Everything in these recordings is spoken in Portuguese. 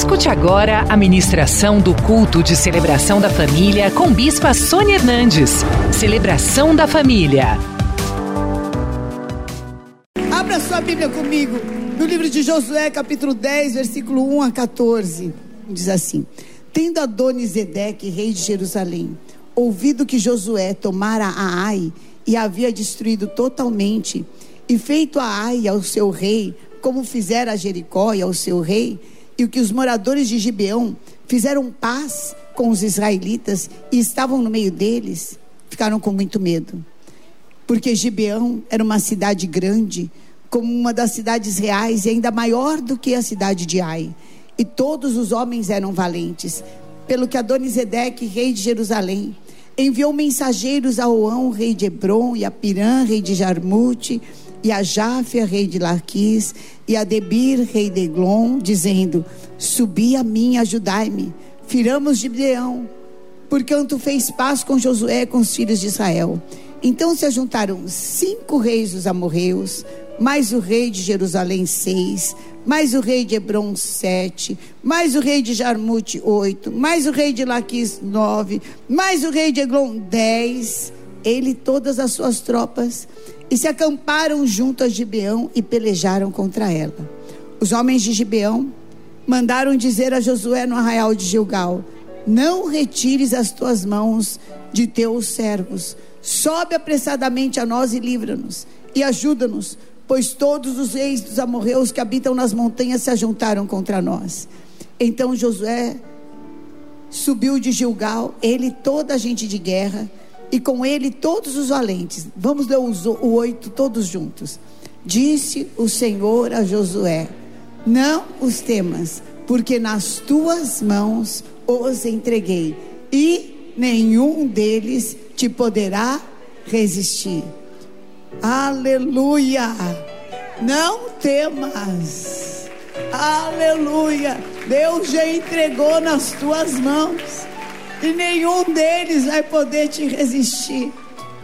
Escute agora a ministração do culto de celebração da família com Bispa Sônia Hernandes. Celebração da família. Abra sua Bíblia comigo no livro de Josué, capítulo 10, versículo 1 a 14. Diz assim: Tendo Adonisedeque, rei de Jerusalém, ouvido que Josué tomara a Ai e havia destruído totalmente, e feito a Ai ao seu rei, como fizera a Jericó e ao seu rei, e o que os moradores de Gibeão fizeram paz com os israelitas e estavam no meio deles, ficaram com muito medo. Porque Gibeão era uma cidade grande, como uma das cidades reais e ainda maior do que a cidade de Ai. E todos os homens eram valentes. Pelo que Adonisedeque, rei de Jerusalém, enviou mensageiros a Oão, rei de Hebron, e a Pirã, rei de Jarmute, e a Jáfia, rei de Larquis, e a Debir, rei de Eglon, dizendo: Subi a mim, ajudai-me, firamos de Gibeão, porquanto fez paz com Josué com os filhos de Israel. Então se ajuntaram cinco reis dos amorreus, mais o rei de Jerusalém seis, mais o rei de Hebron sete, mais o rei de Jarmute oito, mais o rei de Laquis nove, mais o rei de Eglon dez, ele e todas as suas tropas e se acamparam junto a Gibeão e pelejaram contra ela. Os homens de Gibeão mandaram dizer a Josué no arraial de Gilgal: Não retires as tuas mãos de teus servos, sobe apressadamente a nós e livra-nos, e ajuda-nos, pois todos os reis dos amorreus que habitam nas montanhas se ajuntaram contra nós. Então Josué subiu de Gilgal, ele e toda a gente de guerra, e com ele todos os valentes. Vamos ler o oito todos juntos. Disse o Senhor a Josué: Não os temas, porque nas tuas mãos os entreguei, e nenhum deles te poderá resistir. Aleluia! Não temas. Aleluia! Deus já entregou nas tuas mãos e nenhum deles vai poder te resistir.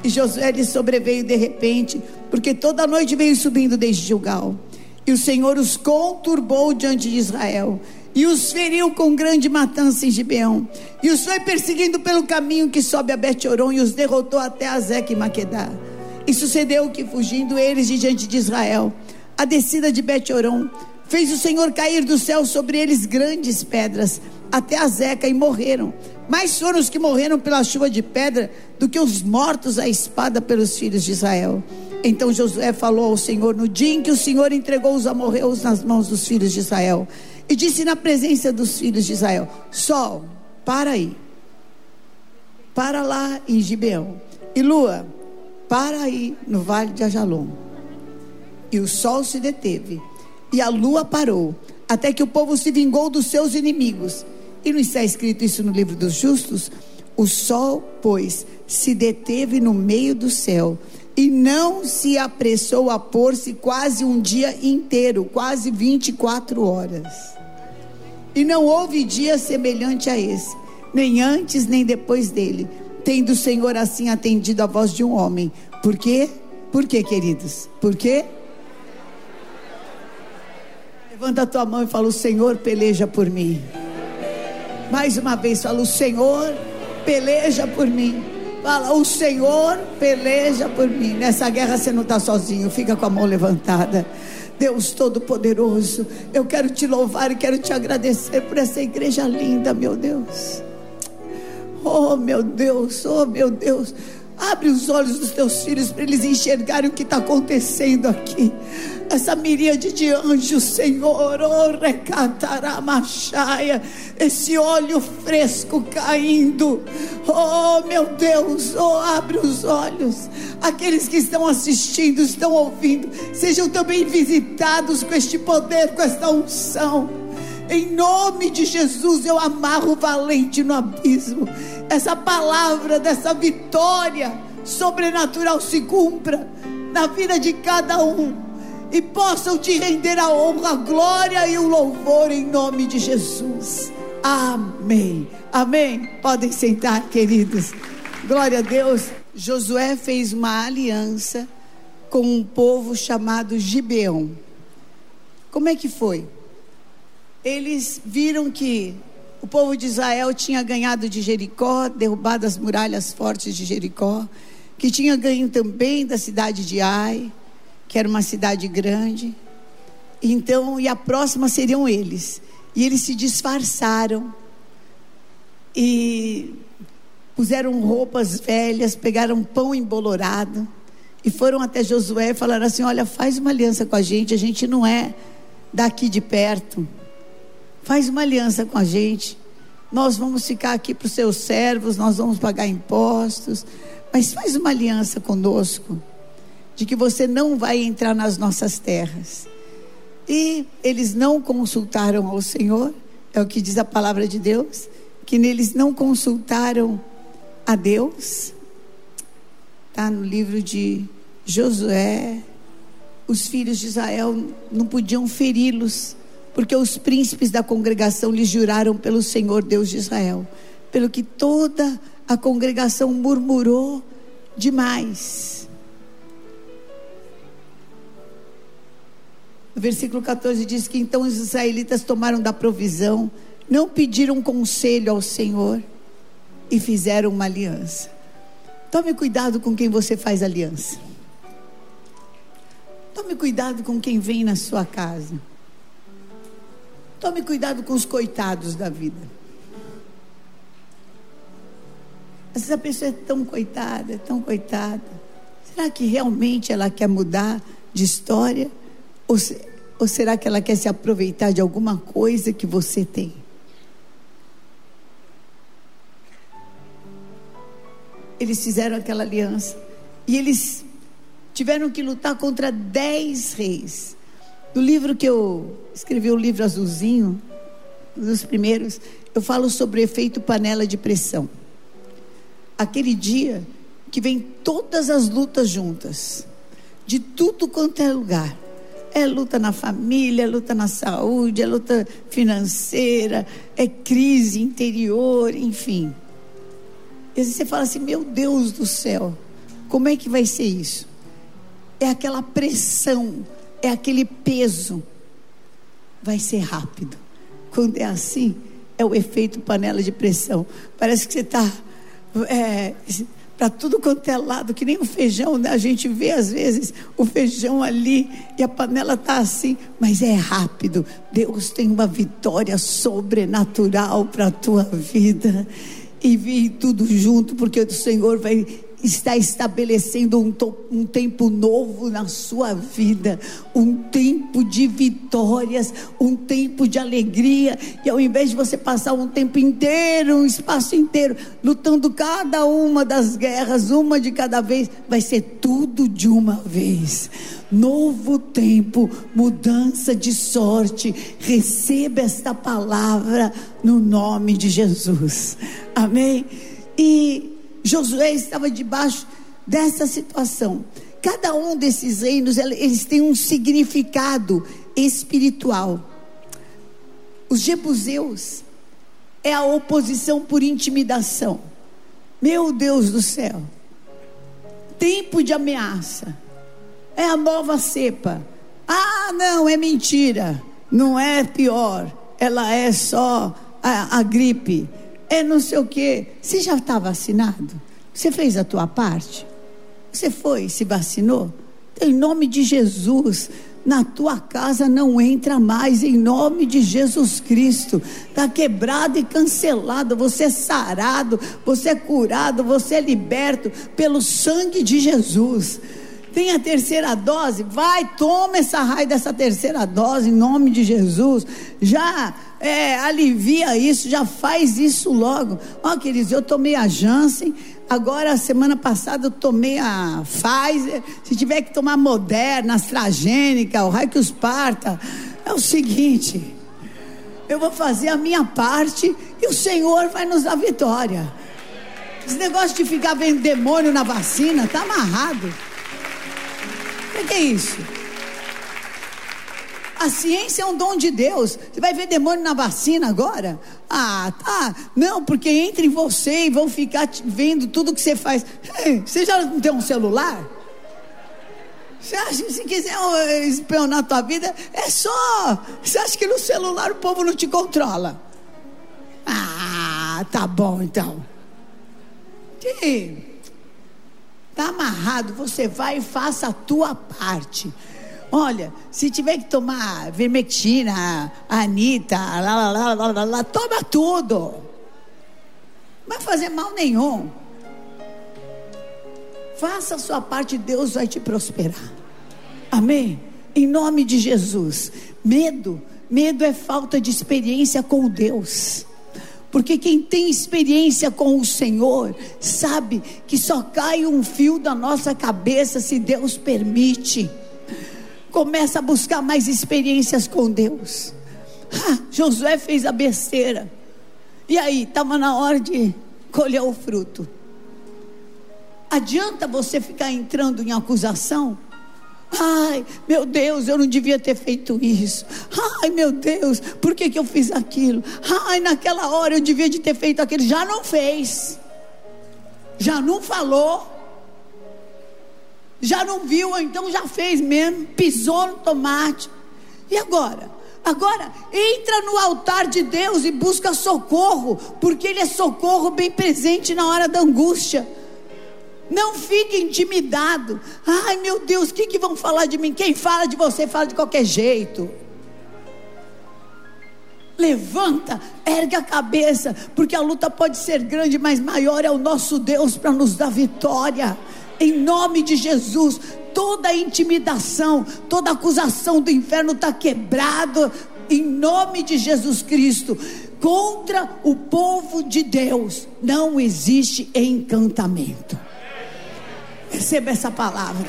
E Josué lhe sobreveio de repente, porque toda noite veio subindo desde Gilgal. E o Senhor os conturbou diante de Israel, e os feriu com grande matança em Gibeão, e os foi perseguindo pelo caminho que sobe a Bet-Oron, e os derrotou até Azeque e Maquedá. E sucedeu que, fugindo eles de diante de Israel, a descida de Bet-Oron, fez o Senhor cair do céu sobre eles grandes pedras, até Azeca, e morreram mais foram os que morreram pela chuva de pedra do que os mortos à espada pelos filhos de Israel. Então Josué falou ao Senhor no dia em que o Senhor entregou os amorreus nas mãos dos filhos de Israel. E disse na presença dos filhos de Israel: Sol, para aí. Para lá em Gibeão. E lua, para aí no vale de Ajalon. E o sol se deteve. E a lua parou. Até que o povo se vingou dos seus inimigos e não está escrito isso no livro dos justos? O sol, pois, se deteve no meio do céu e não se apressou a pôr-se quase um dia inteiro, quase 24 horas. E não houve dia semelhante a esse, nem antes nem depois dele, tendo o Senhor assim atendido a voz de um homem. Por quê? Por quê, queridos? Por quê? Levanta a tua mão e fala: O Senhor peleja por mim. Mais uma vez, fala: O Senhor peleja por mim. Fala: O Senhor peleja por mim. Nessa guerra você não está sozinho. Fica com a mão levantada. Deus Todo-Poderoso, eu quero te louvar e quero te agradecer por essa igreja linda, meu Deus. Oh, meu Deus, oh, meu Deus. Abre os olhos dos teus filhos para eles enxergarem o que está acontecendo aqui. Essa miríade de anjos, Senhor, oh, recataramachaya, esse óleo fresco caindo, oh meu Deus, oh abre os olhos, aqueles que estão assistindo, estão ouvindo, sejam também visitados com este poder, com esta unção, em nome de Jesus eu amarro o valente no abismo, essa palavra dessa vitória sobrenatural se cumpra na vida de cada um e possam te render a honra, a glória e o louvor em nome de Jesus. Amém. Amém. Podem sentar, queridos. Glória a Deus. Josué fez uma aliança com um povo chamado Gibeão. Como é que foi? Eles viram que o povo de Israel tinha ganhado de Jericó, derrubado as muralhas fortes de Jericó, que tinha ganho também da cidade de Ai, que era uma cidade grande. Então, e a próxima seriam eles. E eles se disfarçaram e puseram roupas velhas, pegaram pão embolorado e foram até Josué e falaram assim: Olha, faz uma aliança com a gente, a gente não é daqui de perto. Faz uma aliança com a gente. Nós vamos ficar aqui para os seus servos, nós vamos pagar impostos, mas faz uma aliança conosco, de que você não vai entrar nas nossas terras. E eles não consultaram ao Senhor, é o que diz a palavra de Deus, que eles não consultaram a Deus. Está no livro de Josué, os filhos de Israel não podiam feri-los, porque os príncipes da congregação lhes juraram pelo Senhor Deus de Israel, pelo que toda a congregação murmurou demais. O versículo 14 diz que então os israelitas tomaram da provisão, não pediram conselho ao Senhor e fizeram uma aliança. Tome cuidado com quem você faz aliança. Tome cuidado com quem vem na sua casa. Tome cuidado com os coitados da vida. Às vezes a pessoa é tão coitada, é tão coitada. Será que realmente ela quer mudar de história? Ou, se, ou será que ela quer se aproveitar de alguma coisa que você tem? Eles fizeram aquela aliança. E eles tiveram que lutar contra dez reis. No livro que eu escrevi, o livro azulzinho, um dos primeiros, eu falo sobre o efeito panela de pressão. Aquele dia que vem todas as lutas juntas, de tudo quanto é lugar. É luta na família, é luta na saúde, é luta financeira, é crise interior, enfim. E você fala assim: meu Deus do céu, como é que vai ser isso? é aquela pressão, é aquele peso. Vai ser rápido. Quando é assim, é o efeito panela de pressão. Parece que você está é, para tudo quanto é lado, que nem o feijão, né? a gente vê às vezes o feijão ali e a panela está assim, mas é rápido. Deus tem uma vitória sobrenatural para a tua vida. E vi tudo junto, porque o Senhor vai está estabelecendo um, um, tempo novo na sua vida, um tempo de vitórias, um tempo de alegria, e ao invés de você passar um tempo inteiro, um espaço inteiro, lutando cada uma das guerras, uma de cada vez, vai ser tudo de uma vez. Novo tempo, mudança de sorte. Receba esta palavra no nome de Jesus. Amém? E Josué estava debaixo dessa situação. Cada um desses reinos, eles têm um significado espiritual. Os jebuseus é a oposição por intimidação. Meu Deus do céu. Tempo de ameaça. É a nova cepa. Ah, não, é mentira. Não é pior. Ela é só a, a gripe é não sei o quê. Você já está vacinado? Você fez a tua parte? Você foi, se vacinou? Em nome de Jesus, na tua casa não entra mais, em nome de Jesus Cristo. Está quebrado e cancelado. Você é sarado, você é curado, você é liberto pelo sangue de Jesus. Tem a terceira dose? Vai, toma essa raia dessa terceira dose em nome de Jesus. Já é, alivia isso, já faz isso logo. Ó, oh, queridos, eu tomei a Janssen, agora semana passada eu tomei a Pfizer. Se tiver que tomar Moderna, AstraZeneca, o raio que os parta, é o seguinte: eu vou fazer a minha parte e o Senhor vai nos dar vitória. Esse negócio de ficar vendo demônio na vacina, tá amarrado. O que é isso? A ciência é um dom de Deus. Você vai ver demônio na vacina agora? Ah, tá. Não, porque entre você e vão ficar vendo tudo que você faz. Você já não tem um celular? Você acha que se quiser espionar a tua vida, é só. Você acha que no celular o povo não te controla? Ah, tá bom então. Tá amarrado, você vai e faça a tua parte. Olha, se tiver que tomar vermectina, Anitta, lá, lá, lá, lá, lá, lá, toma tudo. Não vai fazer mal nenhum. Faça a sua parte, Deus vai te prosperar. Amém? Em nome de Jesus. Medo, medo é falta de experiência com Deus. Porque quem tem experiência com o Senhor sabe que só cai um fio da nossa cabeça se Deus permite. Começa a buscar mais experiências com Deus. Ah, Josué fez a besteira. E aí, estava na hora de colher o fruto. Adianta você ficar entrando em acusação? Ai, meu Deus, eu não devia ter feito isso. Ai, meu Deus, por que, que eu fiz aquilo? Ai, naquela hora eu devia de ter feito aquilo. Já não fez. Já não falou. Já não viu, então já fez mesmo. Pisou no tomate. E agora? Agora, entra no altar de Deus e busca socorro, porque Ele é socorro bem presente na hora da angústia. Não fique intimidado. Ai meu Deus, o que, que vão falar de mim? Quem fala de você fala de qualquer jeito. Levanta, ergue a cabeça, porque a luta pode ser grande, mas maior é o nosso Deus para nos dar vitória. Em nome de Jesus, toda intimidação, toda acusação do inferno está quebrado. Em nome de Jesus Cristo, contra o povo de Deus não existe encantamento. Receba essa palavra.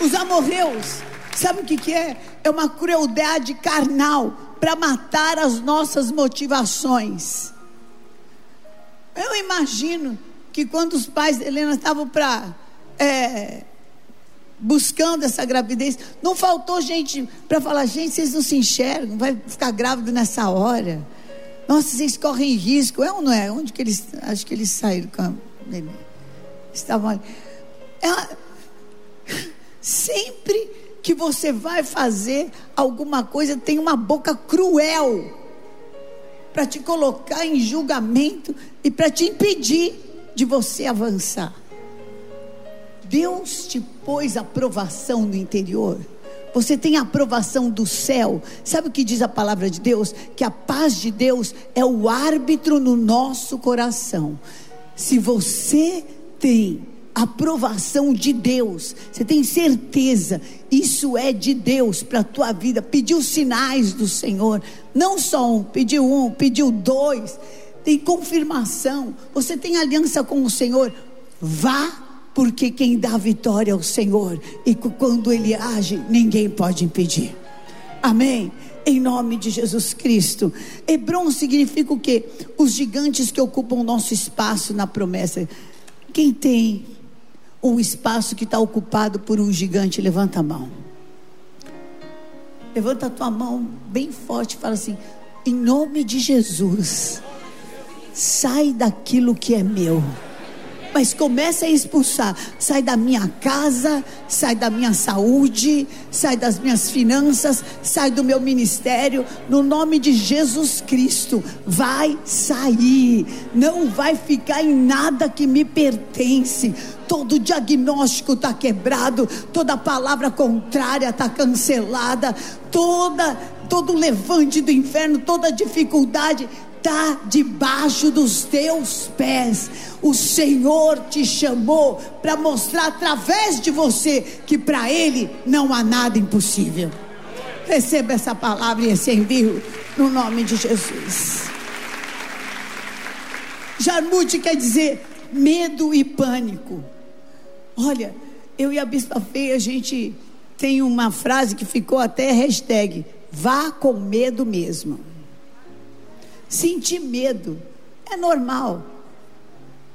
Os amorreus, sabe o que, que é? É uma crueldade carnal para matar as nossas motivações. Eu imagino que quando os pais de Helena estavam para é, buscando essa gravidez, não faltou gente para falar, gente, vocês não se enxergam, vai ficar grávido nessa hora. Nossa, vocês correm risco. É ou não é? Onde que eles. Acho que eles saíram com a Estavam ali. É, sempre que você vai fazer alguma coisa, tem uma boca cruel para te colocar em julgamento e para te impedir de você avançar. Deus te pôs aprovação no interior. Você tem a aprovação do céu. Sabe o que diz a palavra de Deus? Que a paz de Deus é o árbitro no nosso coração. Se você tem aprovação de Deus, você tem certeza, isso é de Deus para a tua vida. Pediu sinais do Senhor, não só um, pediu um, pediu dois, tem confirmação. Você tem aliança com o Senhor, vá porque quem dá vitória é o Senhor, e quando Ele age, ninguém pode impedir. Amém? Em nome de Jesus Cristo. Hebron significa o quê? Os gigantes que ocupam nosso espaço na promessa. Quem tem um espaço que está ocupado por um gigante, levanta a mão. Levanta a tua mão bem forte e fala assim: em nome de Jesus, sai daquilo que é meu mas começa a expulsar. Sai da minha casa, sai da minha saúde, sai das minhas finanças, sai do meu ministério, no nome de Jesus Cristo. Vai sair, não vai ficar em nada que me pertence. Todo diagnóstico está quebrado, toda palavra contrária está cancelada, toda todo levante do inferno, toda dificuldade está debaixo dos teus pés. O Senhor te chamou para mostrar através de você que para Ele não há nada impossível. Receba essa palavra e esse envio no nome de Jesus. Jarmude quer dizer medo e pânico. Olha, eu e a Bispa Feia, a gente tem uma frase que ficou até hashtag, vá com medo mesmo. Sentir medo é normal.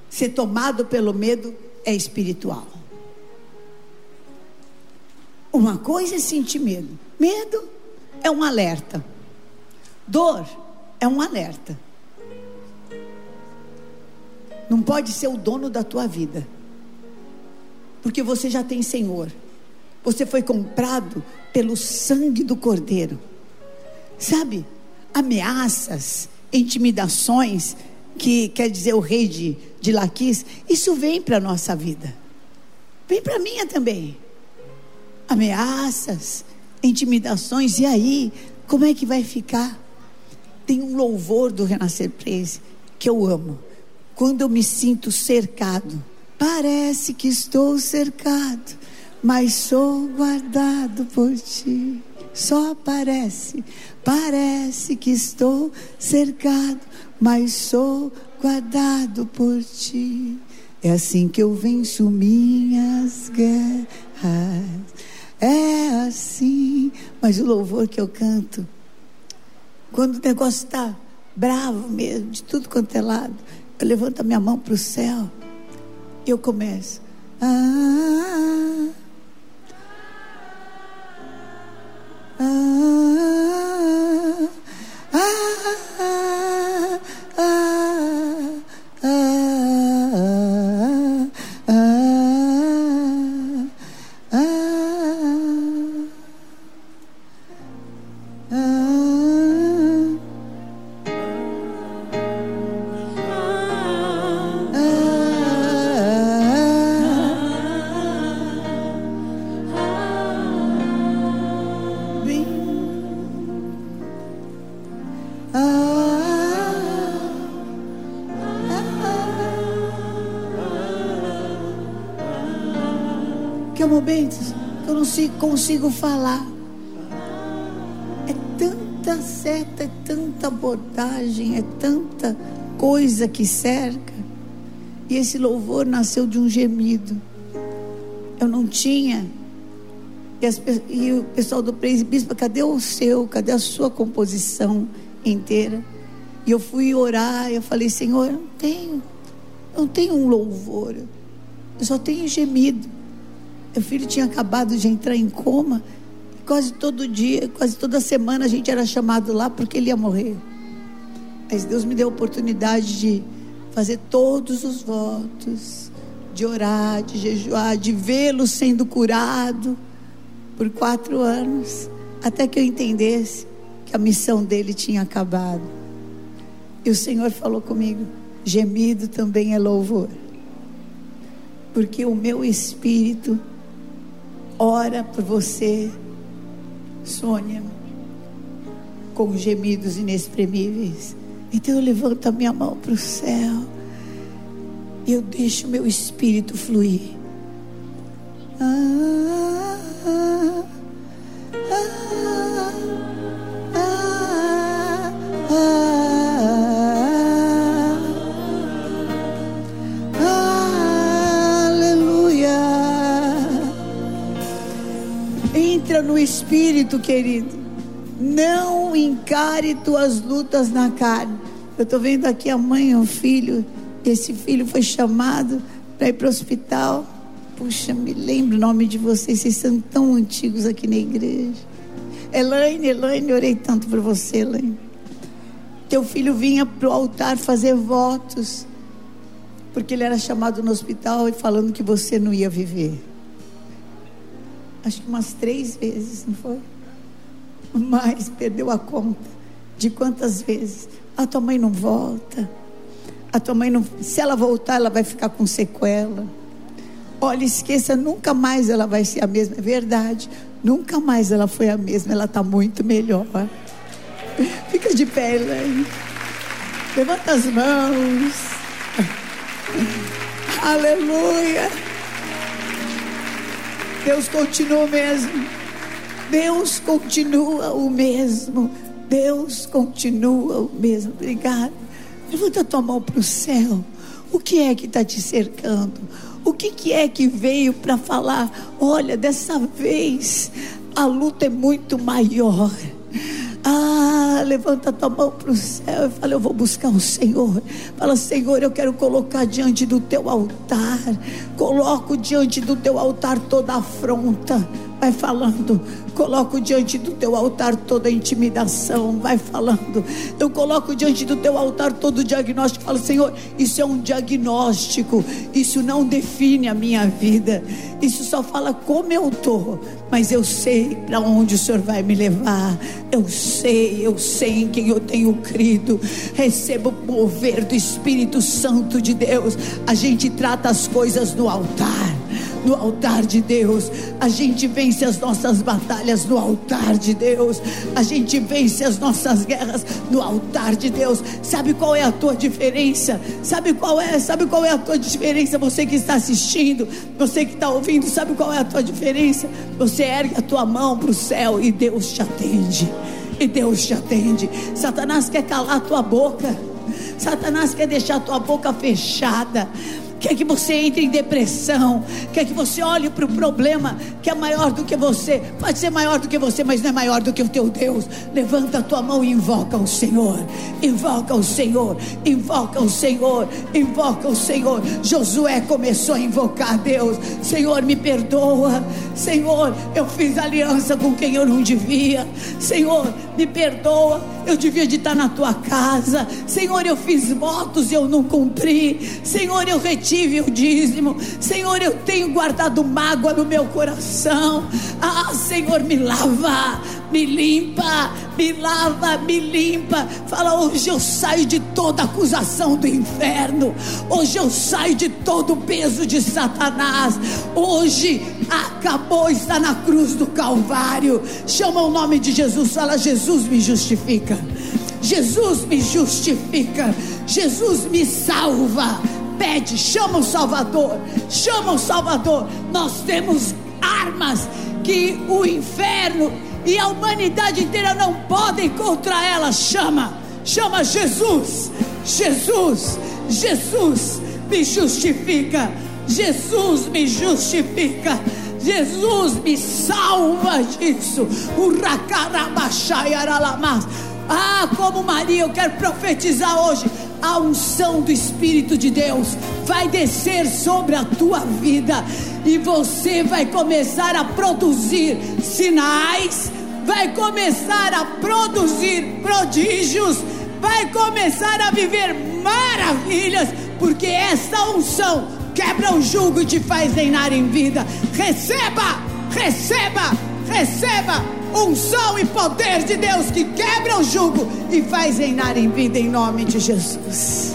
Ser tomado pelo medo é espiritual. Uma coisa é sentir medo. Medo é um alerta. Dor é um alerta. Não pode ser o dono da tua vida. porque você já tem Senhor. Você foi comprado pelo sangue do Cordeiro. Sabe, ameaças, intimidações, que quer dizer o rei de, de Laquis, isso vem para a nossa vida. Vem para a minha também. Ameaças, intimidações, e aí, como é que vai ficar? Tem um louvor do Renascer Praise que eu amo. Quando eu me sinto cercado, parece que estou cercado, mas sou guardado por ti. Só parece, parece que estou cercado, mas sou guardado por ti. É assim que eu venço minhas guerras. É assim. Mas o louvor que eu canto, quando o negócio está bravo mesmo, de tudo quanto é lado, eu levanto a minha mão para o céu e eu começo. Ah, ah, ah, ah, que momentos que eu não consigo falar. É tanta seta, é tanta abordagem, é tanta coisa que cerca. E esse louvor nasceu de um gemido. Eu não tinha. E, as, e o pessoal do Bispo, cadê o seu? Cadê a sua composição inteira? E eu fui orar, eu falei, Senhor, eu não tenho, não tenho um louvor, eu só tenho gemido. Meu filho tinha acabado de entrar em coma. Quase todo dia, quase toda semana a gente era chamado lá porque ele ia morrer. Mas Deus me deu a oportunidade de fazer todos os votos, de orar, de jejuar, de vê-lo sendo curado por quatro anos, até que eu entendesse que a missão dele tinha acabado. E o Senhor falou comigo: gemido também é louvor, porque o meu espírito ora por você, Sônia, com gemidos inexprimíveis. Então eu levanto a minha mão para o céu e eu deixo meu espírito fluir. Ah, ah, ah, espírito, querido. Não encare tuas lutas na carne. Eu estou vendo aqui a mãe e o filho. Esse filho foi chamado para ir para o hospital. Puxa, me lembro o nome de vocês. Vocês são tão antigos aqui na igreja. Elaine, Elaine, orei tanto por você, Elaine. Teu filho vinha para o altar fazer votos. Porque ele era chamado no hospital e falando que você não ia viver. Acho que umas três vezes, não foi? Mas perdeu a conta de quantas vezes. A tua mãe não volta. A tua mãe não. Se ela voltar, ela vai ficar com sequela. Olha, esqueça, nunca mais ela vai ser a mesma. É verdade. Nunca mais ela foi a mesma. Ela está muito melhor. Fica de pé, Elaine. Levanta as mãos. Aleluia. Deus continua mesmo. Deus continua o mesmo. Deus continua o mesmo. Obrigado. Levanta a tua mão para o céu. O que é que está te cercando? O que, que é que veio para falar? Olha, dessa vez a luta é muito maior. Ah, levanta a tua mão para o céu e fala: Eu vou buscar o Senhor. Fala, Senhor, eu quero colocar diante do teu altar. Coloco diante do teu altar toda afronta. Vai falando, coloco diante do teu altar toda a intimidação. Vai falando, eu coloco diante do teu altar todo o diagnóstico. Falo, Senhor, isso é um diagnóstico. Isso não define a minha vida. Isso só fala como eu estou. Mas eu sei para onde o Senhor vai me levar. Eu sei, eu sei em quem eu tenho crido. Recebo o mover do Espírito Santo de Deus. A gente trata as coisas no altar no altar de Deus. A gente vence as nossas batalhas no altar de Deus. A gente vence as nossas guerras no altar de Deus. Sabe qual é a tua diferença? Sabe qual é? Sabe qual é a tua diferença? Você que está assistindo, você que está ouvindo, sabe qual é a tua diferença? Você ergue a tua mão para o céu e Deus te atende. E Deus te atende. Satanás quer calar a tua boca. Satanás quer deixar a tua boca fechada quer que você entre em depressão, quer que você olhe para o problema que é maior do que você, pode ser maior do que você, mas não é maior do que o teu Deus. Levanta a tua mão e invoca o Senhor, invoca o Senhor, invoca o Senhor, invoca o Senhor. Josué começou a invocar Deus: Senhor, me perdoa, Senhor, eu fiz aliança com quem eu não devia, Senhor, me perdoa, eu devia de estar na tua casa, Senhor, eu fiz votos e eu não cumpri, Senhor, eu retiro tive o dízimo. Senhor, eu tenho guardado mágoa no meu coração. Ah, Senhor, me lava, me limpa, me lava, me limpa. Fala, hoje eu saio de toda acusação do inferno. Hoje eu saio de todo o peso de Satanás. Hoje acabou, está na cruz do Calvário. Chama o nome de Jesus, fala, Jesus me justifica. Jesus me justifica. Jesus me salva pede, chama o Salvador, chama o Salvador. Nós temos armas que o inferno e a humanidade inteira não podem contra elas. Chama, chama Jesus, Jesus, Jesus me justifica, Jesus me justifica. Jesus me salva disso. Ah, como Maria, eu quero profetizar hoje a unção do Espírito de Deus vai descer sobre a tua vida e você vai começar a produzir sinais, vai começar a produzir prodígios, vai começar a viver maravilhas, porque essa unção quebra o jugo e te faz reinar em vida. Receba, receba, unção e poder de Deus que quebra o jugo e faz reinar em vida em nome de Jesus.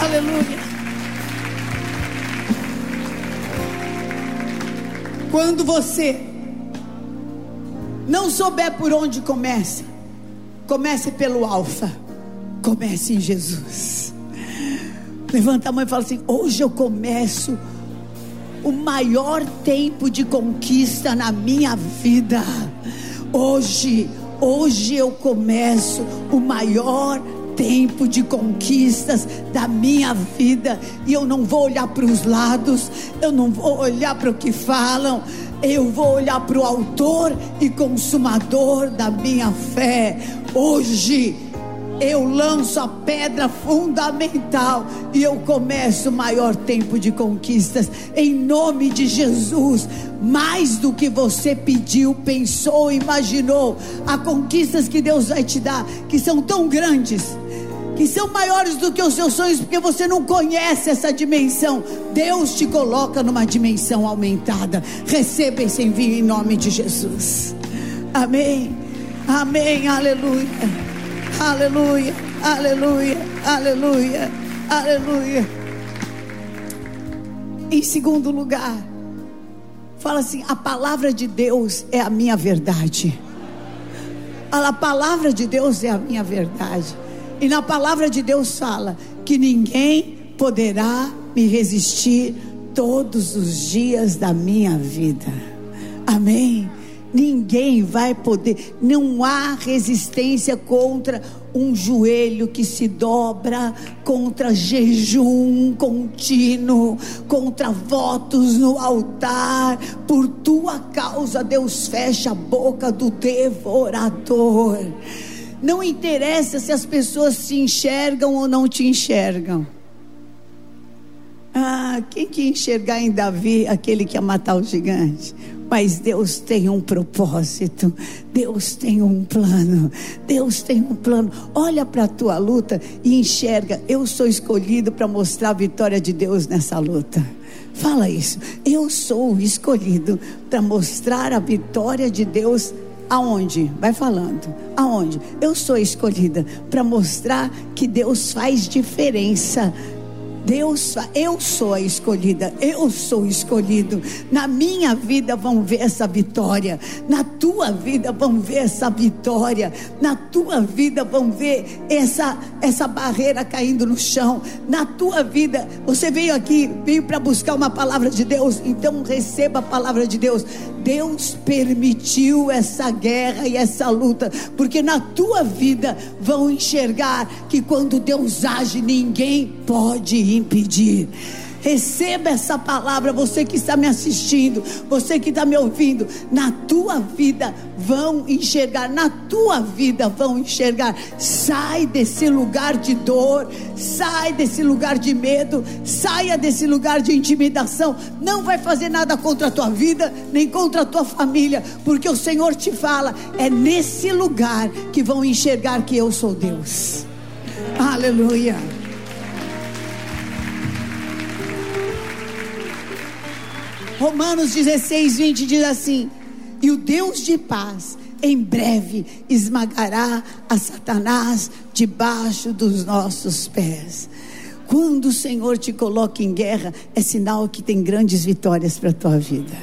Aleluia. Quando você não souber por onde começa, comece pelo alfa. Comece em Jesus. Levanta a mão e fala assim: hoje eu começo o maior tempo de conquista na minha vida. Hoje, hoje eu começo o maior tempo de conquistas da minha vida e eu não vou olhar para os lados, eu não vou olhar para o que falam, eu vou olhar para o autor e consumador da minha fé. Hoje eu lanço a pedra fundamental e eu começo o maior tempo de conquistas, em nome de Jesus. Mais do que você pediu, pensou, imaginou, há conquistas que Deus vai te dar que são tão grandes, que são maiores do que os seus sonhos, porque você não conhece essa dimensão. Deus te coloca numa dimensão aumentada. Receba esse envio em nome de Jesus. Amém. Amém. Aleluia. Aleluia, aleluia, aleluia, aleluia. Em segundo lugar, fala assim: a palavra de Deus é a minha verdade. A palavra de Deus é a minha verdade. E na palavra de Deus fala que ninguém poderá me resistir todos os dias da minha vida. Amém. Ninguém vai poder, não há resistência contra um joelho que se dobra, contra jejum contínuo, contra votos no altar. Por tua causa, Deus fecha a boca do devorador. Não interessa se as pessoas se enxergam ou não te enxergam. Ah, quem que enxergar em Davi aquele que ia matar o gigante? Mas Deus tem um propósito, Deus tem um plano, Deus tem um plano. Olha para a tua luta e enxerga: eu sou escolhido para mostrar a vitória de Deus nessa luta. Fala isso. Eu sou escolhido para mostrar a vitória de Deus aonde? Vai falando. Aonde? Eu sou escolhida para mostrar que Deus faz diferença Deus, eu sou a escolhida, eu sou escolhido. Na minha vida vão ver essa vitória, na tua vida vão ver essa vitória, na tua vida vão ver essa essa barreira caindo no chão. Na tua vida, você veio aqui, veio para buscar uma palavra de Deus, então receba a palavra de Deus. Deus permitiu essa guerra e essa luta, porque na tua vida vão enxergar que quando Deus age, ninguém pode impedir. Receba essa palavra, você que está me assistindo, você que está me ouvindo. Na tua vida vão enxergar, na tua vida vão enxergar. Sai desse lugar de dor, sai desse lugar de medo, saia desse lugar de intimidação. Não vai fazer nada contra a tua vida, nem contra a tua família, porque o Senhor te fala: é nesse lugar que vão enxergar que eu sou Deus. Aleluia. Romanos 16, 20 diz assim: E o Deus de paz em breve esmagará a Satanás debaixo dos nossos pés. Quando o Senhor te coloca em guerra, é sinal que tem grandes vitórias para a tua vida.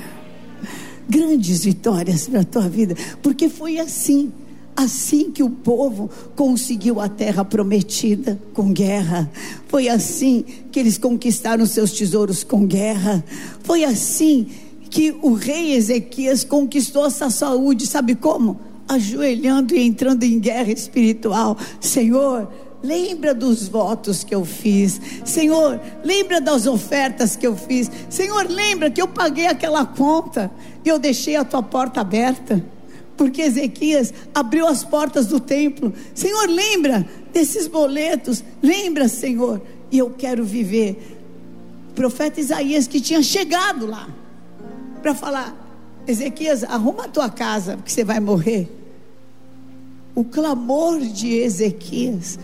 Grandes vitórias para a tua vida, porque foi assim. Assim que o povo conseguiu a terra prometida com guerra. Foi assim que eles conquistaram seus tesouros com guerra. Foi assim que o rei Ezequias conquistou essa saúde. Sabe como? Ajoelhando e entrando em guerra espiritual. Senhor, lembra dos votos que eu fiz. Senhor, lembra das ofertas que eu fiz. Senhor, lembra que eu paguei aquela conta e eu deixei a tua porta aberta porque Ezequias abriu as portas do templo. Senhor, lembra desses boletos, lembra, Senhor, e eu quero viver. O profeta Isaías que tinha chegado lá para falar: Ezequias, arruma a tua casa, porque você vai morrer. O clamor de Ezequias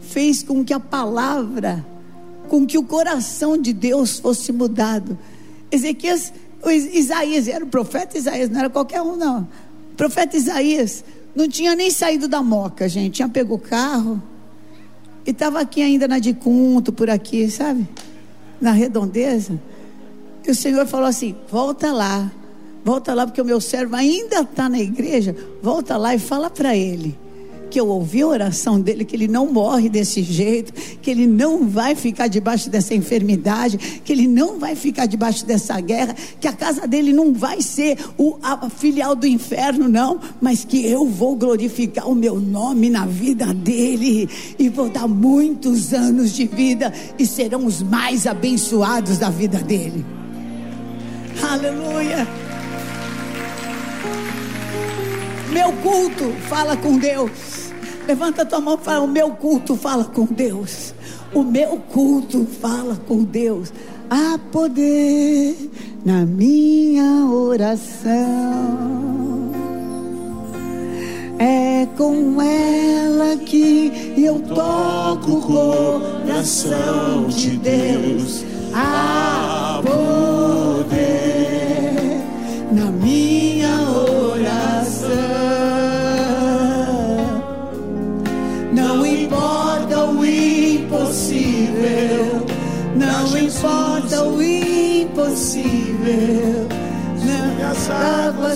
fez com que a palavra, com que o coração de Deus fosse mudado. Ezequias, Isaías, era o profeta Isaías, não era qualquer um, não profeta Isaías não tinha nem saído da moca, gente. Tinha pego o carro e estava aqui ainda na Dicunto, por aqui, sabe? Na redondeza. E o Senhor falou assim: volta lá, volta lá, porque o meu servo ainda está na igreja. Volta lá e fala para ele que eu ouvi a oração dele, que ele não morre desse jeito, que ele não vai ficar debaixo dessa enfermidade, que ele não vai ficar debaixo dessa guerra, que a casa dele não vai ser o, a filial do inferno, não, mas que eu vou glorificar o meu nome na vida dele e vou dar muitos anos de vida e serão os mais abençoados da vida dele. Aleluia. Meu culto fala com Deus. Levanta tua mão e fala: O meu culto fala com Deus. O meu culto fala com Deus. Há poder na minha oração. É com ela que eu toco o coração de Deus. Há poder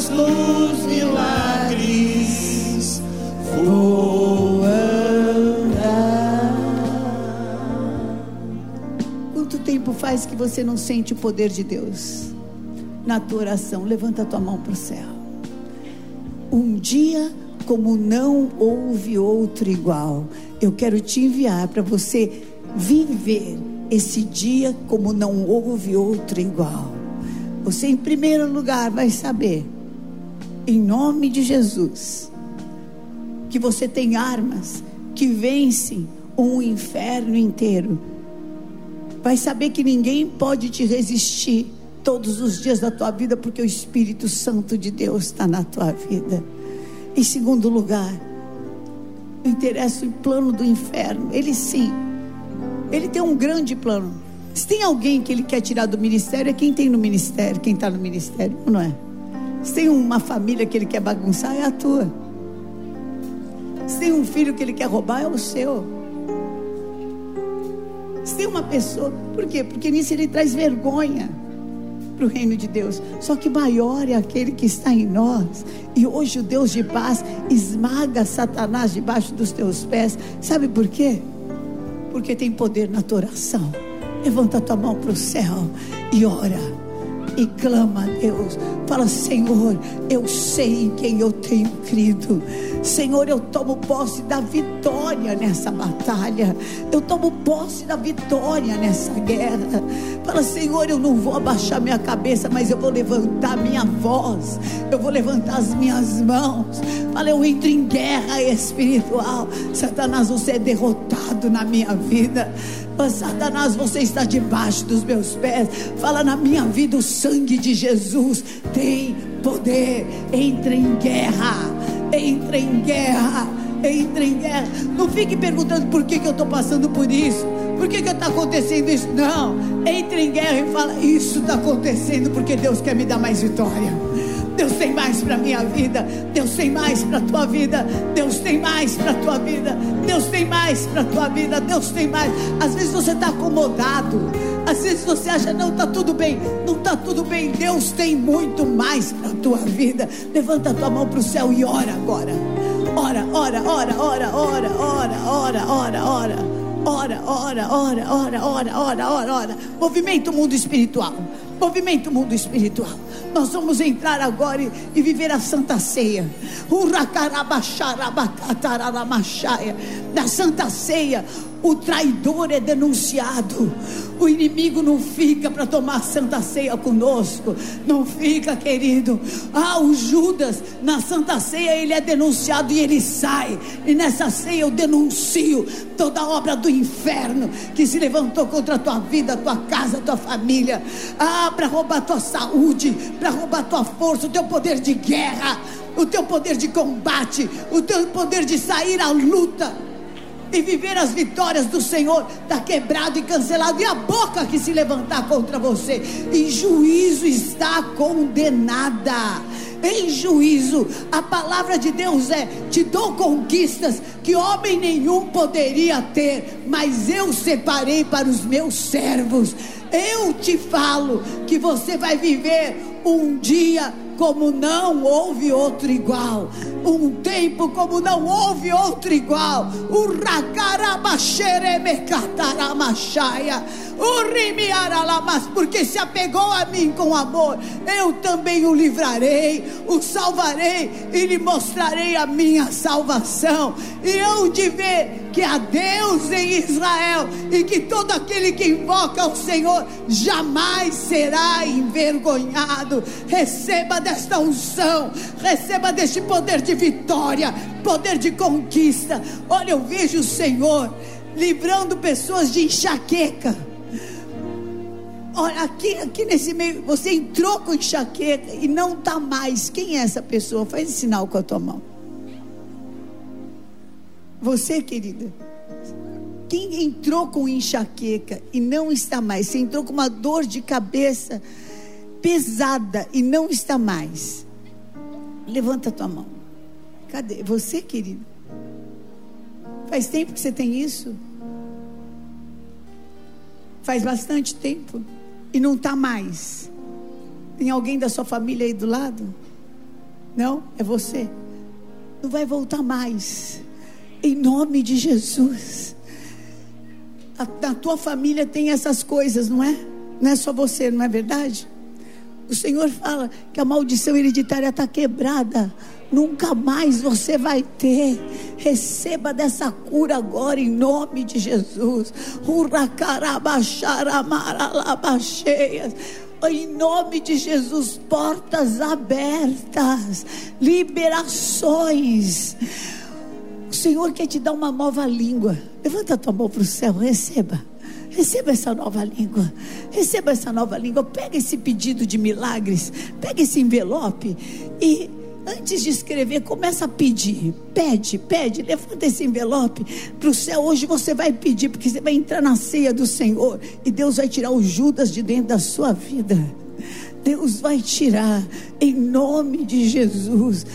dos milagres vou. Quanto tempo faz que você não sente o poder de Deus na tua oração? Levanta a tua mão para o céu. Um dia como não houve outro igual. Eu quero te enviar para você viver esse dia como não houve outro igual. Você, em primeiro lugar, vai saber, em nome de Jesus, que você tem armas que vencem um inferno inteiro. Vai saber que ninguém pode te resistir todos os dias da tua vida, porque o Espírito Santo de Deus está na tua vida. Em segundo lugar, interessa o plano do inferno. Ele sim, ele tem um grande plano. Se tem alguém que ele quer tirar do ministério, é quem tem no ministério, quem está no ministério, não é? Se tem uma família que ele quer bagunçar, é a tua. Se tem um filho que ele quer roubar, é o seu. Se tem uma pessoa, por quê? Porque nisso ele traz vergonha para o reino de Deus. Só que maior é aquele que está em nós. E hoje o Deus de paz esmaga Satanás debaixo dos teus pés. Sabe por quê? Porque tem poder na tua oração. Levanta a tua mão para o céu e ora e clama a Deus. Fala, Senhor, eu sei em quem eu tenho crido. Senhor, eu tomo posse da vitória nessa batalha. Eu tomo posse da vitória nessa guerra. Fala, Senhor, eu não vou abaixar minha cabeça, mas eu vou levantar minha voz. Eu vou levantar as minhas mãos. Fala, eu entro em guerra espiritual. Satanás, você é derrotado na minha vida. Satanás, você está debaixo dos meus pés. Fala na minha vida, o sangue de Jesus tem poder. Entra em guerra, entra em guerra, entra em guerra. Não fique perguntando por que, que eu estou passando por isso. Por que está acontecendo isso? Não. Entre em guerra e fala: Isso está acontecendo porque Deus quer me dar mais vitória. Deus tem mais para minha vida. Deus tem mais para tua vida. Deus tem mais para tua vida. Deus tem mais para tua vida. Deus tem mais. Às vezes você está acomodado. Às vezes você acha não está tudo bem. Não está tudo bem. Deus tem muito mais para tua vida. Levanta a tua mão para o céu e ora agora. Ora, ora, ora, ora, ora, ora, ora, ora, ora. Ora, ora, ora, ora, ora, ora, ora, ora. Movimento mundo espiritual. Movimento mundo espiritual. Nós vamos entrar agora e, e viver a Santa Ceia. Na Santa Ceia, o traidor é denunciado. O inimigo não fica para tomar santa ceia conosco. Não fica, querido. Ah, o Judas, na santa ceia, ele é denunciado e ele sai. E nessa ceia eu denuncio toda obra do inferno que se levantou contra a tua vida, tua casa, tua família. Ah, para roubar tua saúde, para roubar tua força, o teu poder de guerra, o teu poder de combate, o teu poder de sair à luta e viver as vitórias do Senhor, está quebrado e cancelado. E a boca que se levantar contra você, em juízo está condenada. Em juízo, a palavra de Deus é: te dou conquistas que homem nenhum poderia ter, mas eu separei para os meus servos. Eu te falo que você vai viver um dia como não houve outro igual. Um tempo como não houve outro igual. Mas porque se apegou a mim com amor, eu também o livrarei, o salvarei e lhe mostrarei a minha salvação. E eu de ver que há Deus em Israel e que todo aquele que invoca o Senhor jamais será envergonhado. Receba desta unção, receba deste poder de vitória, poder de conquista. Olha, eu vejo o Senhor livrando pessoas de enxaqueca Olha, aqui, aqui nesse meio, você entrou com enxaqueca e não está mais. Quem é essa pessoa? Faz esse sinal com a tua mão. Você, querida, quem entrou com enxaqueca e não está mais, você entrou com uma dor de cabeça pesada e não está mais. Levanta a tua mão. Cadê? Você, querido? Faz tempo que você tem isso? Faz bastante tempo e não está mais. Tem alguém da sua família aí do lado? Não? É você. Não vai voltar mais. Em nome de Jesus. A, na tua família tem essas coisas, não é? Não é só você, não é verdade? O Senhor fala que a maldição hereditária está quebrada. Nunca mais você vai ter. Receba dessa cura agora em nome de Jesus. Em nome de Jesus, portas abertas, liberações. Senhor quer te dar uma nova língua. Levanta a tua mão para o céu, receba. Receba essa nova língua. Receba essa nova língua. Pega esse pedido de milagres. Pega esse envelope e Antes de escrever, começa a pedir. Pede, pede, levanta esse envelope para o céu. Hoje você vai pedir, porque você vai entrar na ceia do Senhor e Deus vai tirar o Judas de dentro da sua vida. Deus vai tirar, em nome de Jesus.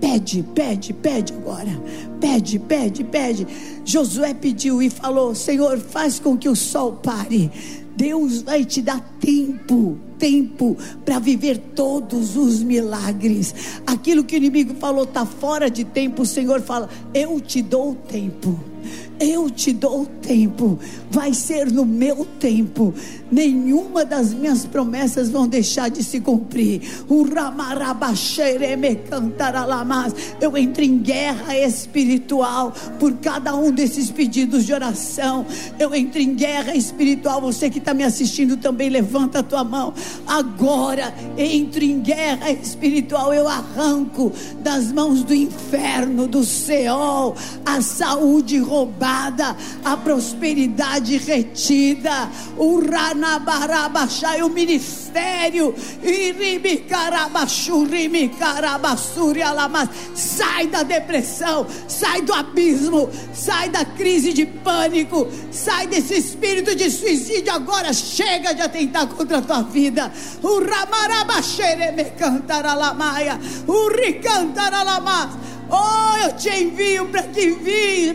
Pede, pede, pede agora. Pede, pede, pede. Josué pediu e falou: Senhor, faz com que o sol pare. Deus vai te dar tempo, tempo para viver todos os milagres. Aquilo que o inimigo falou está fora de tempo, o Senhor fala: Eu te dou tempo. Eu te dou tempo, vai ser no meu tempo. Nenhuma das minhas promessas vão deixar de se cumprir. Eu entro em guerra espiritual por cada um desses pedidos de oração. Eu entro em guerra espiritual. Você que está me assistindo também, levanta a tua mão. Agora entro em guerra espiritual. Eu arranco das mãos do inferno, do Seol, a saúde roubada a prosperidade retida, o Ranabarabachai, o ministério, sai da depressão, sai do abismo, sai da crise de pânico, sai desse espírito de suicídio. Agora chega de atentar contra a tua vida. O Ramarabachere me o Ricantaralamas. Oh, eu te envio para que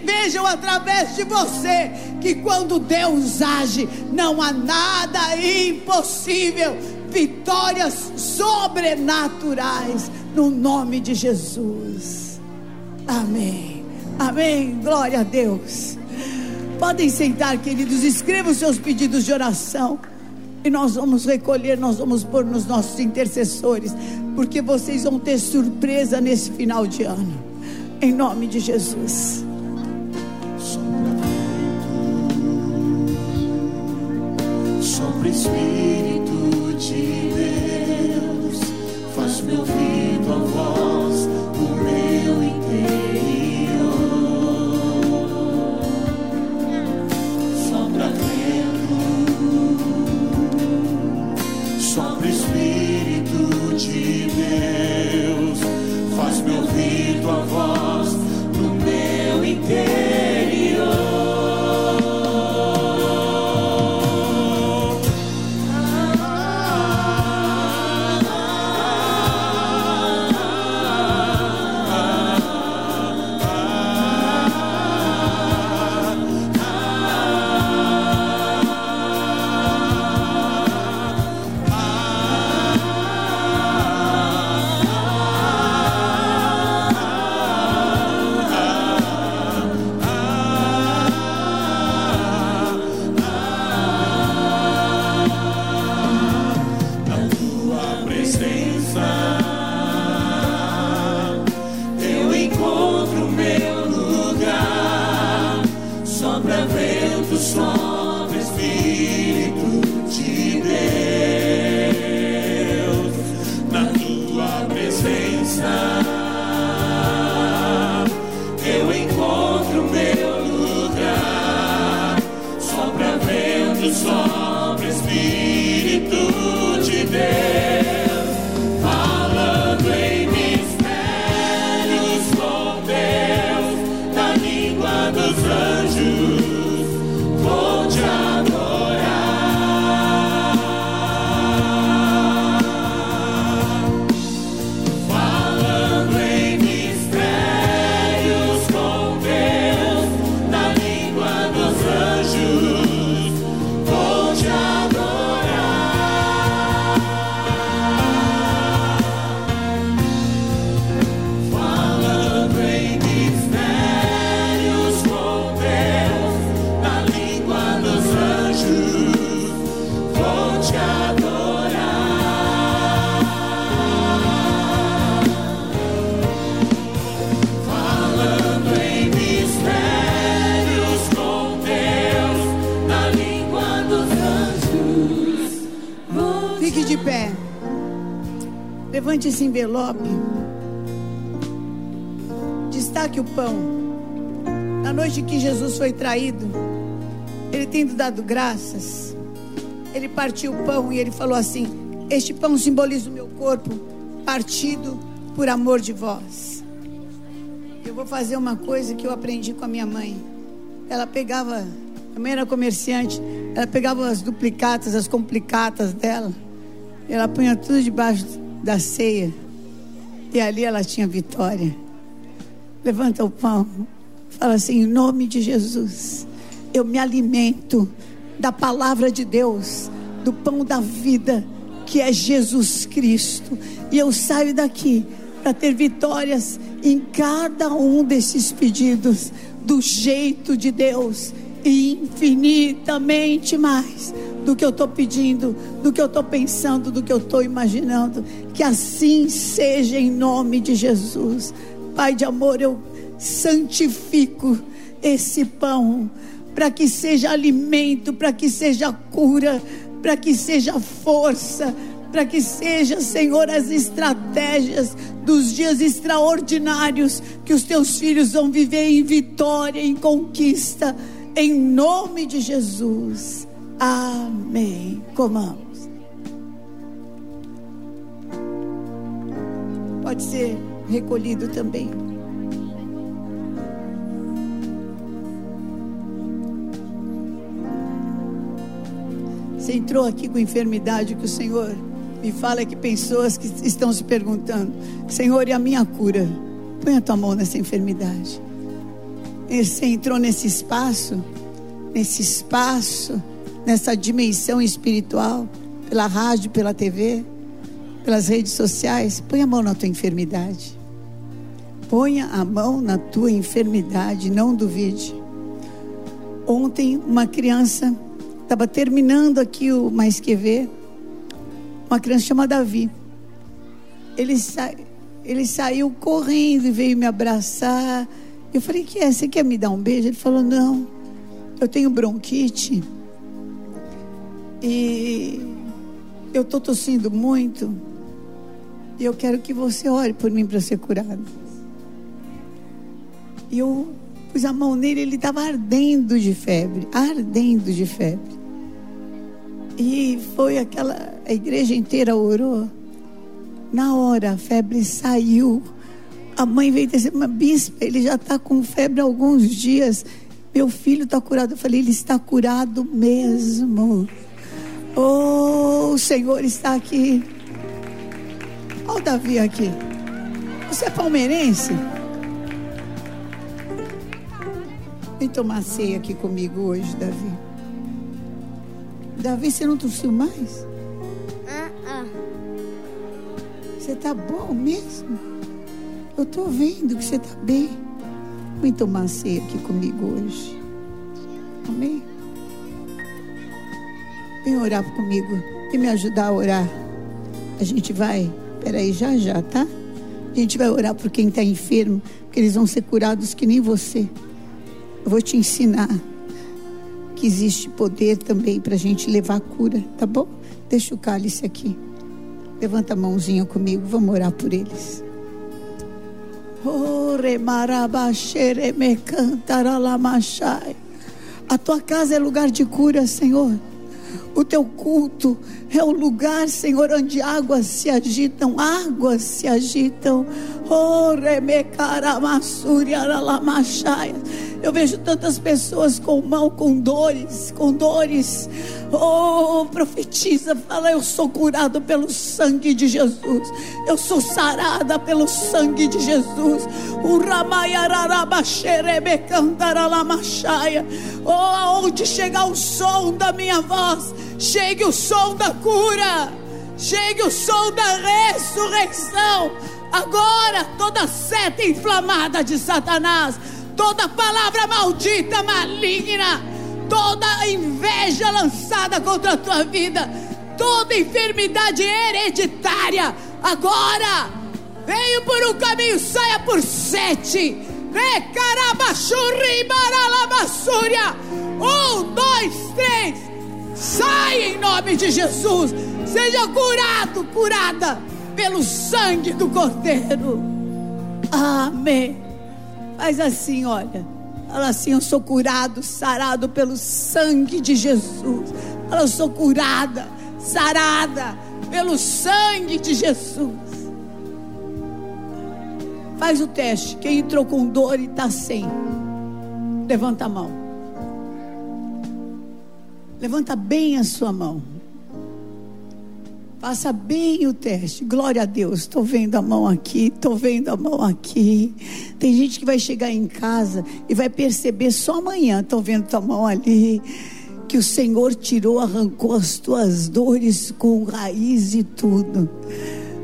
vejam através de você que quando Deus age, não há nada impossível. Vitórias sobrenaturais no nome de Jesus. Amém. Amém. Glória a Deus. Podem sentar, queridos. Escrevam seus pedidos de oração. E nós vamos recolher, nós vamos pôr nos nossos intercessores, porque vocês vão ter surpresa nesse final de ano. Em nome de Jesus. Sopra Espírito Destaque o pão. Na noite que Jesus foi traído, ele tendo dado graças, ele partiu o pão e ele falou assim: Este pão simboliza o meu corpo, partido por amor de vós. Eu vou fazer uma coisa que eu aprendi com a minha mãe. Ela pegava, a mãe era comerciante, ela pegava as duplicatas, as complicatas dela, ela punha tudo debaixo da ceia. E ali ela tinha vitória. Levanta o pão, fala assim: em nome de Jesus, eu me alimento da palavra de Deus, do pão da vida, que é Jesus Cristo. E eu saio daqui para ter vitórias em cada um desses pedidos, do jeito de Deus, e infinitamente mais do que eu estou pedindo, do que eu estou pensando, do que eu estou imaginando. Que assim seja em nome de Jesus. Pai de amor, eu santifico esse pão para que seja alimento, para que seja cura, para que seja força, para que seja, Senhor, as estratégias dos dias extraordinários que os teus filhos vão viver em vitória, em conquista, em nome de Jesus. Amém. Comamos. Pode ser recolhido também. Você entrou aqui com enfermidade que o Senhor me fala que pessoas que estão se perguntando, Senhor, e a minha cura? Põe a tua mão nessa enfermidade. E você entrou nesse espaço, nesse espaço, nessa dimensão espiritual, pela rádio, pela TV, pelas redes sociais. Põe a mão na tua enfermidade. Ponha a mão na tua enfermidade, não duvide. Ontem, uma criança estava terminando aqui o Mais Que Ver, uma criança chamada Davi. Ele, sa... ele saiu correndo e veio me abraçar. Eu falei, que é? Você quer me dar um beijo? Ele falou, não, eu tenho bronquite e eu estou tossindo muito e eu quero que você ore por mim para ser curado. E eu pus a mão nele, ele estava ardendo de febre, ardendo de febre. E foi aquela, a igreja inteira orou. Na hora a febre saiu. A mãe veio dizer, uma bispa, ele já está com febre há alguns dias. Meu filho está curado. Eu falei, ele está curado mesmo. Oh, o Senhor está aqui. Olha o Davi aqui. Você é palmeirense? Vem tomar ceia aqui comigo hoje, Davi. Davi, você não tossiu mais? Ah, Você tá bom mesmo? Eu tô vendo que você tá bem. Vem tomar ceia aqui comigo hoje. Amém? Vem orar comigo. Vem me ajudar a orar. A gente vai, peraí, já já, tá? A gente vai orar por quem está enfermo, porque eles vão ser curados que nem você. Eu vou te ensinar que existe poder também para a gente levar a cura, tá bom? Deixa o cálice aqui. Levanta a mãozinha comigo, vamos orar por eles. A tua casa é lugar de cura, Senhor. O teu culto é o lugar, Senhor, onde águas se agitam, águas se agitam. Oh. Eu vejo tantas pessoas com mão, com dores, com dores. Oh, profetiza, fala, eu sou curado pelo sangue de Jesus. Eu sou sarada pelo sangue de Jesus. O. Oh, aonde chegar o som da minha voz, chegue o som da cura. Chegue o som da ressurreição. Agora, toda seta inflamada de Satanás, toda palavra maldita, maligna, toda inveja lançada contra a tua vida, toda enfermidade hereditária, agora veio por um caminho, saia por sete. Um, dois, três. Sai em nome de Jesus. Seja curado, curada pelo sangue do Cordeiro. Amém. Faz assim, olha. Fala assim: Eu sou curado, sarado pelo sangue de Jesus. Fala, eu sou curada, sarada pelo sangue de Jesus. Faz o teste. Quem entrou com dor e está sem, levanta a mão. Levanta bem a sua mão. Faça bem o teste. Glória a Deus. Estou vendo a mão aqui, estou vendo a mão aqui. Tem gente que vai chegar em casa e vai perceber só amanhã. Estou vendo tua mão ali. Que o Senhor tirou, arrancou as tuas dores com raiz e tudo.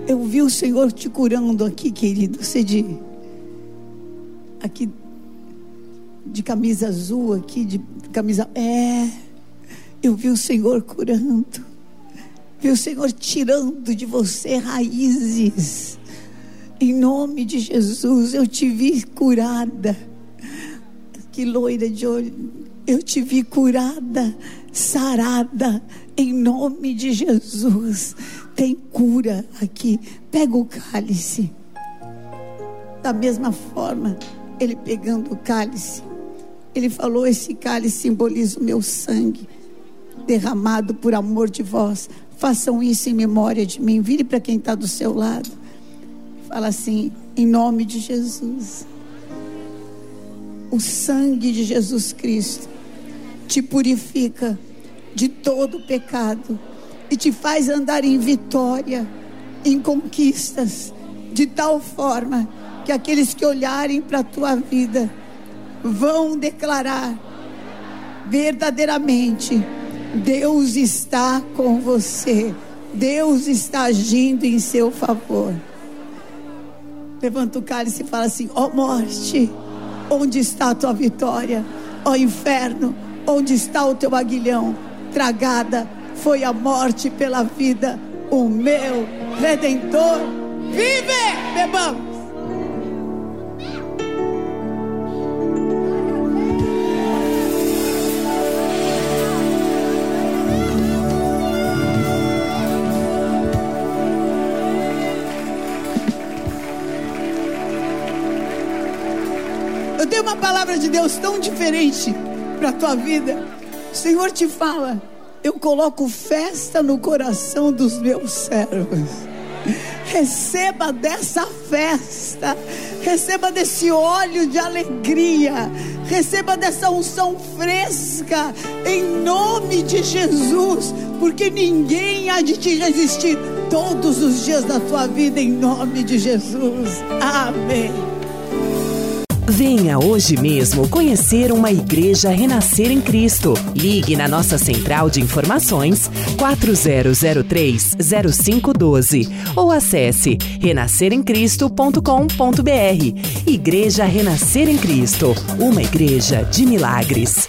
Eu vi o Senhor te curando aqui, querido. Você de. Aqui. De camisa azul, aqui de camisa. É. Eu vi o Senhor curando. Viu, Senhor, tirando de você raízes. Em nome de Jesus, eu te vi curada. Que loira de olho. Eu te vi curada, sarada. Em nome de Jesus. Tem cura aqui. Pega o cálice. Da mesma forma, ele pegando o cálice. Ele falou: Esse cálice simboliza o meu sangue derramado por amor de vós Façam isso em memória de mim. Vire para quem está do seu lado. Fala assim, em nome de Jesus. O sangue de Jesus Cristo te purifica de todo pecado e te faz andar em vitória, em conquistas, de tal forma que aqueles que olharem para a tua vida vão declarar verdadeiramente Deus está com você. Deus está agindo em seu favor. Levanta o cálice e fala assim: Ó oh morte, onde está a tua vitória? Ó oh inferno, onde está o teu aguilhão? Tragada foi a morte pela vida, o meu redentor vive! Bebamos. Palavra de Deus tão diferente para a tua vida. O Senhor te fala: Eu coloco festa no coração dos meus servos. Receba dessa festa, receba desse óleo de alegria, receba dessa unção fresca, em nome de Jesus, porque ninguém há de te resistir todos os dias da tua vida, em nome de Jesus. Amém. Venha hoje mesmo conhecer uma igreja renascer em Cristo. Ligue na nossa central de informações 4003-0512 ou acesse renasceremcristo.com.br. Igreja Renascer em Cristo, uma igreja de milagres.